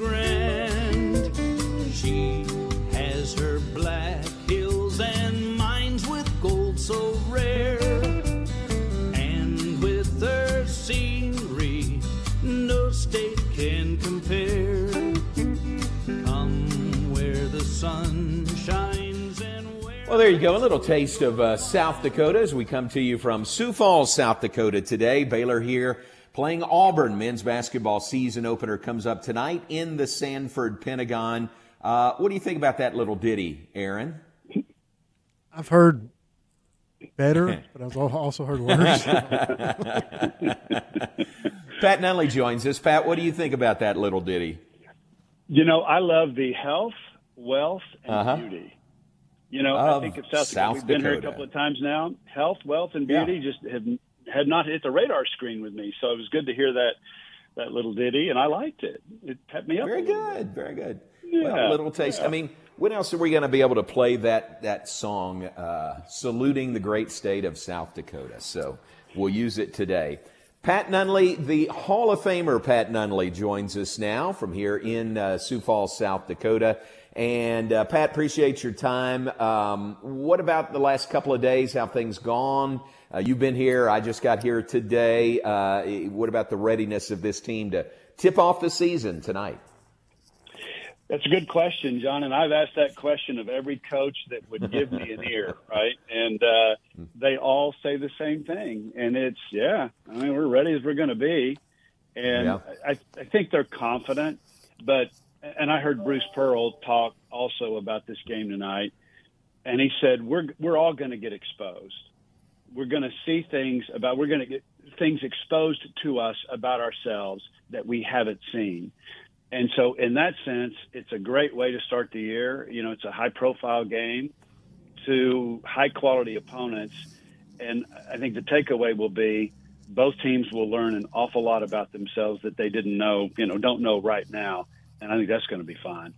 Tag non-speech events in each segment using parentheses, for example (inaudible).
grand. She has her black hills and mines with gold so rare. And with her scenery, no state can compare. Come where the sun shines and where. Well, there you go. A little taste of uh, South Dakota as we come to you from Sioux Falls, South Dakota today. Baylor here playing Auburn. Men's basketball season opener comes up tonight in the Sanford Pentagon. Uh, what do you think about that little ditty, Aaron? I've heard better, but I've also heard worse. (laughs) Pat Nunley joins us. Pat, what do you think about that little ditty? You know, I love the health, wealth, and Uh-huh. beauty. You know, Of I think it's South, South Dakota. We've been here a couple of times now. Health, wealth, and Yeah. beauty just have had not hit the radar screen with me. So it was good to hear that that little ditty, and I liked it. It pepped me up. Very little bit. good, very good. Yeah, well, little taste. I mean, when else are we going to be able to play that that song, uh, saluting the great state of South Dakota? So we'll use it today. Pat Nunley, the Hall of Famer Pat Nunley, joins us now from here in uh, Sioux Falls, South Dakota. And uh, Pat, appreciate your time. Um, what about the last couple of days? How things gone? Uh, you've been here. I just got here today. Uh, what about the readiness of this team to tip off the season tonight? That's a good question, John. And I've asked that question of every coach that would give me an ear, (laughs) right? And uh, they all say the same thing. And it's, yeah, I mean, we're ready as we're going to be. And Yeah. I, I think they're confident. But, and I heard Bruce Pearl talk also about this game tonight. And he said, we're, we're all going to get exposed. We're going to see things about, we're going to get things exposed to us about ourselves that we haven't seen. And so, in that sense, it's a great way to start the year. You know, it's a high profile game to high quality opponents. And I think the takeaway will be both teams will learn an awful lot about themselves that they didn't know, you know, don't know right now. And I think that's going to be fine.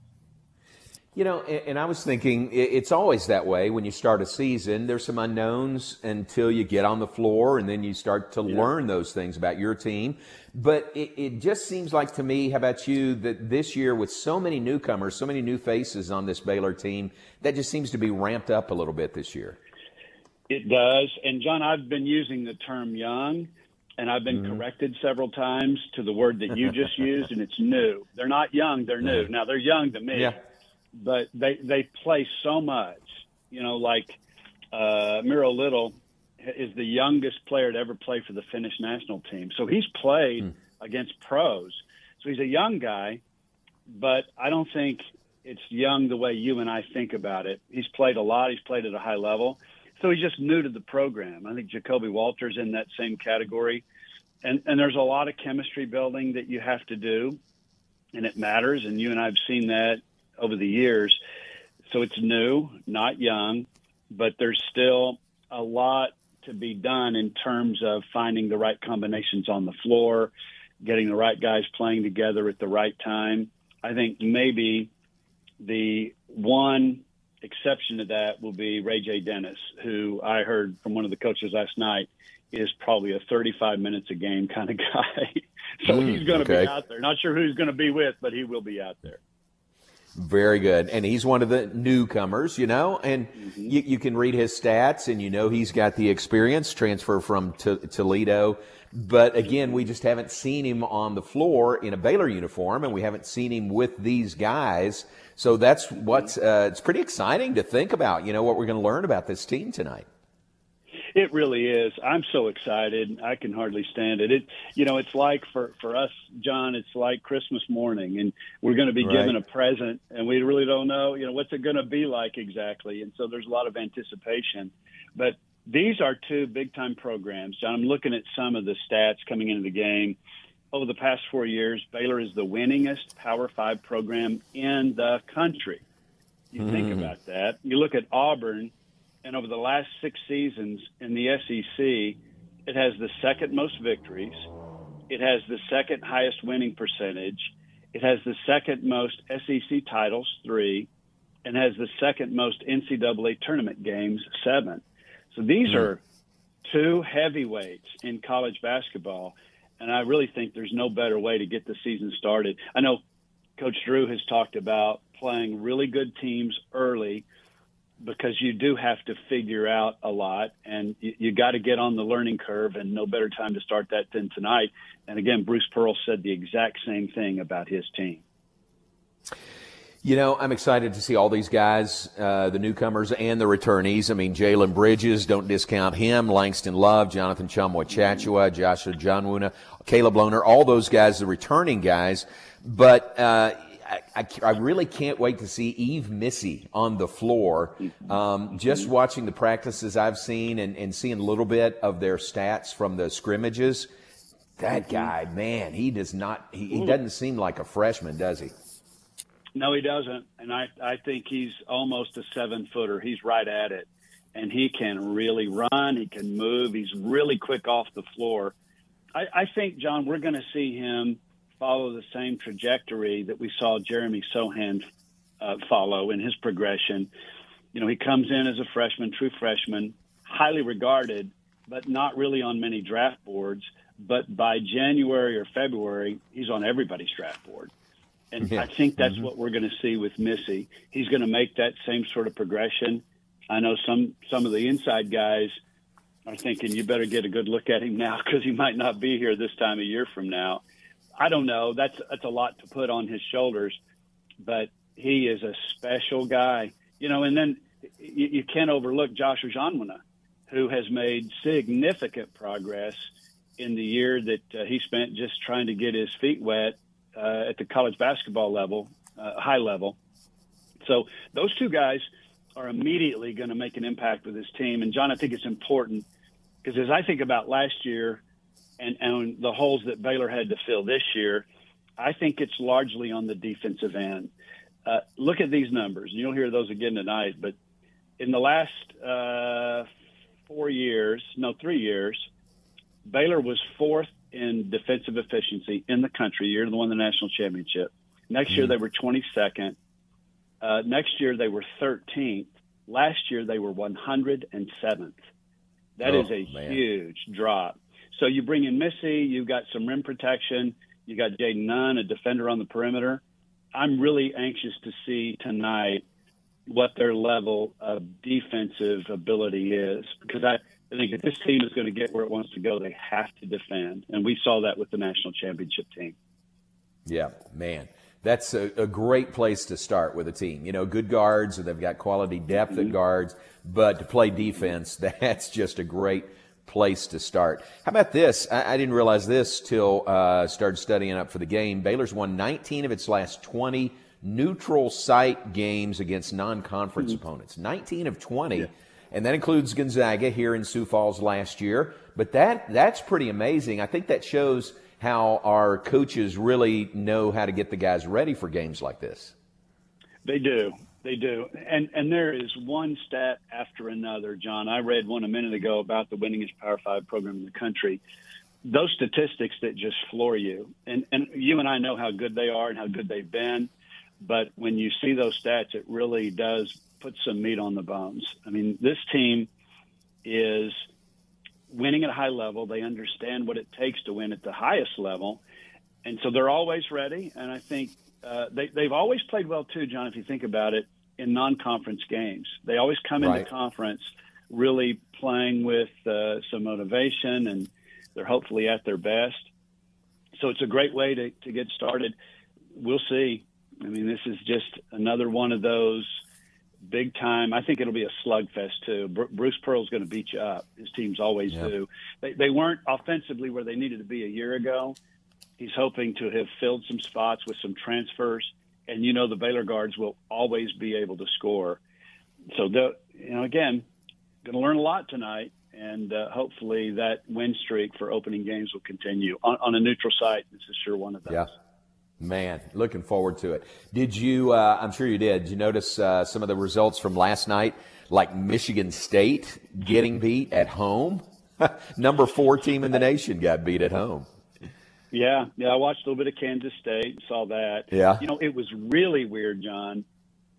You know, and, and I was thinking it's always that way when you start a season. There's some unknowns until you get on the floor, and then you start to learn those things about your team. But it, it just seems like to me, how about you, that this year with so many newcomers, so many new faces on this Baylor team, that just seems to be ramped up a little bit this year. It does. And John, I've been using the term young, and I've been corrected several times to the word that you just used, and it's new. They're not young, they're new. Now, they're young to me, Yeah. but they, they play so much. You know, like uh, Miro Little is the youngest player to ever play for the Finnish national team. So he's played against pros. So he's a young guy, but I don't think it's young the way you and I think about it. He's played a lot. He's played at a high level. So he's just new to the program. I think Ja'Kobe Walters in that same category. And, and there's a lot of chemistry building that you have to do, and it matters. And you and I have seen that over the years. So it's new, not young, but there's still a lot to be done in terms of finding the right combinations on the floor, getting the right guys playing together at the right time. I think maybe the one exception to that will be RayJ Dennis, who I heard from one of the coaches last night is probably a 35 minutes a game kind of (laughs) guy. so Mm, he's going to okay. be out there. Not sure who he's going to be with, but he will be out there. Very good. And he's one of the newcomers, you know, and mm-hmm. you, you can read his stats and you know he's got the experience, transfer from to, Toledo. But again, we mm-hmm. just haven't seen him on the floor in a Baylor uniform and we haven't seen him with these guys. So that's mm-hmm. what's, uh, it's pretty exciting to think about, you know, what we're going to learn about this team tonight. It really is. I'm so excited. I can hardly stand it. It, you know, it's like for for us, John. It's like Christmas morning, and we're going to be Right. given a present, and we really don't know, you know, what's it going to be like exactly. And so there's a lot of anticipation. But these are two big time programs, John. I'm looking at some of the stats coming into the game. Over the past four years, Baylor is the winningest Power Five program in the country. You think mm. about that. You look at Auburn, and over the last six seasons in the SEC, it has the second most victories. It has the second highest winning percentage. It has the second most SEC titles, three, and has the second most NCAA tournament games, seven. So these hmm. are two heavyweights in college basketball, and I really think there's no better way to get the season started. I know Coach Drew has talked about playing really good teams early because you do have to figure out a lot and you, you got to get on the learning curve and no better time to start that than tonight. And again, Bruce Pearl said the exact same thing about his team. You know, I'm excited to see all these guys, uh, the newcomers and the returnees. I mean, Jalen Bridges, don't discount him. Langston Love, Jonathan Tchamwa Tchatchoua, Joshua Ojianwuna, Caleb Lohner, all those guys, the returning guys. But uh, I, I, really can't wait to see Yves Missi on the floor. Mm-hmm. Um, just mm-hmm. watching the practices I've seen and, and seeing a little bit of their stats from the scrimmages, that mm-hmm. guy, man, he does not, he, he doesn't seem like a freshman, does he? No, he doesn't. And I, I think he's almost a seven footer. He's right at it. And he can really run. He can move. He's really quick off the floor. I, I think, John, we're going to see him follow the same trajectory that we saw Jeremy Sochan uh, follow in his progression. You know, he comes in as a freshman, true freshman, highly regarded, but not really on many draft boards. But by January or February, he's on everybody's draft board. And yeah. I think that's mm-hmm. what we're going to see with Missi. He's going to make that same sort of progression. I know some some of the inside guys are thinking you better get a good look at him now because he might not be here this time a year from now. I don't know. That's that's a lot to put on his shoulders, but he is a special guy. You know, and then you, you can't overlook Joshua Ojianwuna, who has made significant progress in the year that uh, he spent just trying to get his feet wet uh, at the college basketball level, uh, high level. So those two guys are immediately going to make an impact with his team. And John, I think it's important because as I think about last year and, and the holes that Baylor had to fill this year, I think it's largely on the defensive end. Uh, look at these numbers. and You'll hear those again tonight. But in the last uh, four years, no, three years, Baylor was fourth in defensive efficiency in the country. Year they won the national championship. Next mm-hmm. year they were 22nd. Uh, next year they were 13th. Last year they were 107th. That oh, is a man. huge drop. So you bring in Missi, you've got some rim protection, you got Jayden Nunn, a defender on the perimeter. I'm really anxious to see tonight what their level of defensive ability is because I, I think if this team is going to get where it wants to go, they have to defend. And we saw that with the national championship team. Yeah, man. That's a, a great place to start with a team. You know, good guards, they've got quality depth mm-hmm. at guards, but to play defense, (laughs) that's just a great place to start. How about this? I, I didn't realize this till uh, started studying up for the game. Baylor's won 19 of its last 20 neutral site games against non-conference mm-hmm. opponents. 19 of 20. Yeah and that includes Gonzaga here in Sioux Falls last year. But that that's pretty amazing. I think that shows how our coaches really know how to get the guys ready for games like this. They do. They do. And and there is one stat after another, John. I read one a minute ago about the winningest Power 5 program in the country. Those statistics that just floor you. And and you and I know how good they are and how good they've been, but when you see those stats it really does put some meat on the bones. I mean, this team is winning at a high level. They understand what it takes to win at the highest level. And so they're always ready. And I think uh, they, they've always played well, too, John, if you think about it, in non conference games. They always come right. into conference really playing with uh, some motivation and they're hopefully at their best. So it's a great way to, to get started. We'll see. I mean, this is just another one of those big time. I think it'll be a slugfest too. Bruce Pearl's going to beat you up. His teams always yeah. do. They, they weren't offensively where they needed to be a year ago. He's hoping to have filled some spots with some transfers, and you know the Baylor guards will always be able to score. So, the, you know, again, going to learn a lot tonight, and uh, hopefully that win streak for opening games will continue on, on a neutral site. This is sure one of those. Yeah. Man, looking forward to it. Did you? Uh, I'm sure you did. Did you notice uh, some of the results from last night, like Michigan State getting beat at home? (laughs) Number four team in the nation got beat at home. Yeah, yeah. I watched a little bit of Kansas State, saw that. Yeah. You know, it was really weird, John,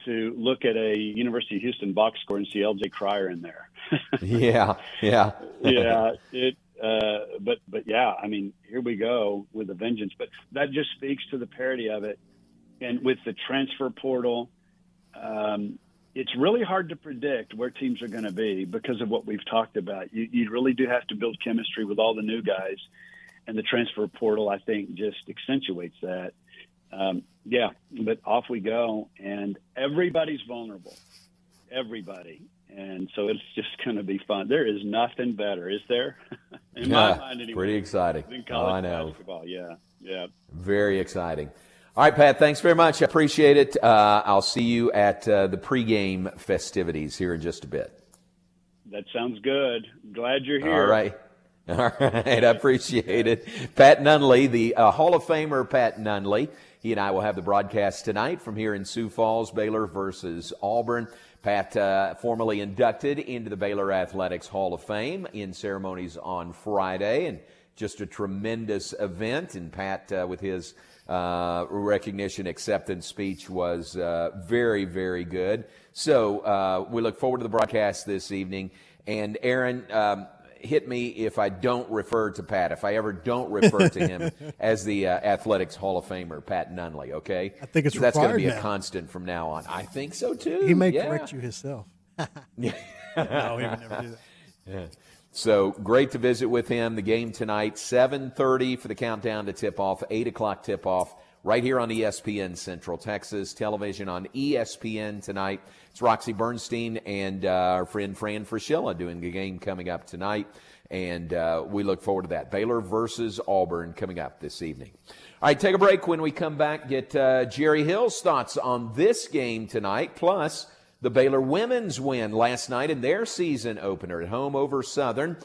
to look at a University of Houston box score and see L.J. Cryer in there. (laughs) yeah, yeah, yeah. (laughs) It, uh, but but yeah, I mean, here we go with a vengeance. But that just speaks to the parity of it, and with the transfer portal, um, it's really hard to predict where teams are going to be because of what we've talked about. You, you really do have to build chemistry with all the new guys, and the transfer portal, I think, just accentuates that. Um, yeah, but off we go, and everybody's vulnerable. Everybody. And so it's just going to be fun. There is nothing better, is there? (laughs) In yeah, my mind, anyway. pretty exciting. Oh, I know. basketball. Yeah, yeah. Very exciting. All right, Pat, thanks very much. I appreciate it. Uh, I'll see you at uh, the pregame festivities here in just a bit. That sounds good. Glad you're here. All right. (laughs) All right. I appreciate it. Pat Nunley, the uh, Hall of Famer Pat Nunley. He and I will have the broadcast tonight from here in Sioux Falls, Baylor versus Auburn. Pat, uh, formally inducted into the Baylor Athletics Hall of Fame in ceremonies on Friday, and just a tremendous event. And Pat, uh, with his uh, recognition acceptance speech, was uh, very, very good. So uh, we look forward to the broadcast this evening. And Aaron, um, hit me if I don't refer to Pat, if I ever don't refer to him (laughs) as the uh, Athletics Hall of Famer, Pat Nunley, okay? I think it's that's going to be a constant from now on. I think so too. He may yeah. correct you himself. (laughs) (laughs) no, he would never do that. Yeah. So great to visit with him. The game tonight, 7:30 for the countdown to tip off, 8 o'clock tip off, right here on ESPN Central Texas television on ESPN tonight. It's Roxy Bernstein and uh, our friend Fran Fraschilla doing the game coming up tonight, and uh, we look forward to that. Baylor versus Auburn coming up this evening. All right, take a break. When we come back, get uh, Jerry Hill's thoughts on this game tonight, plus the Baylor women's win last night in their season opener at home over Southern.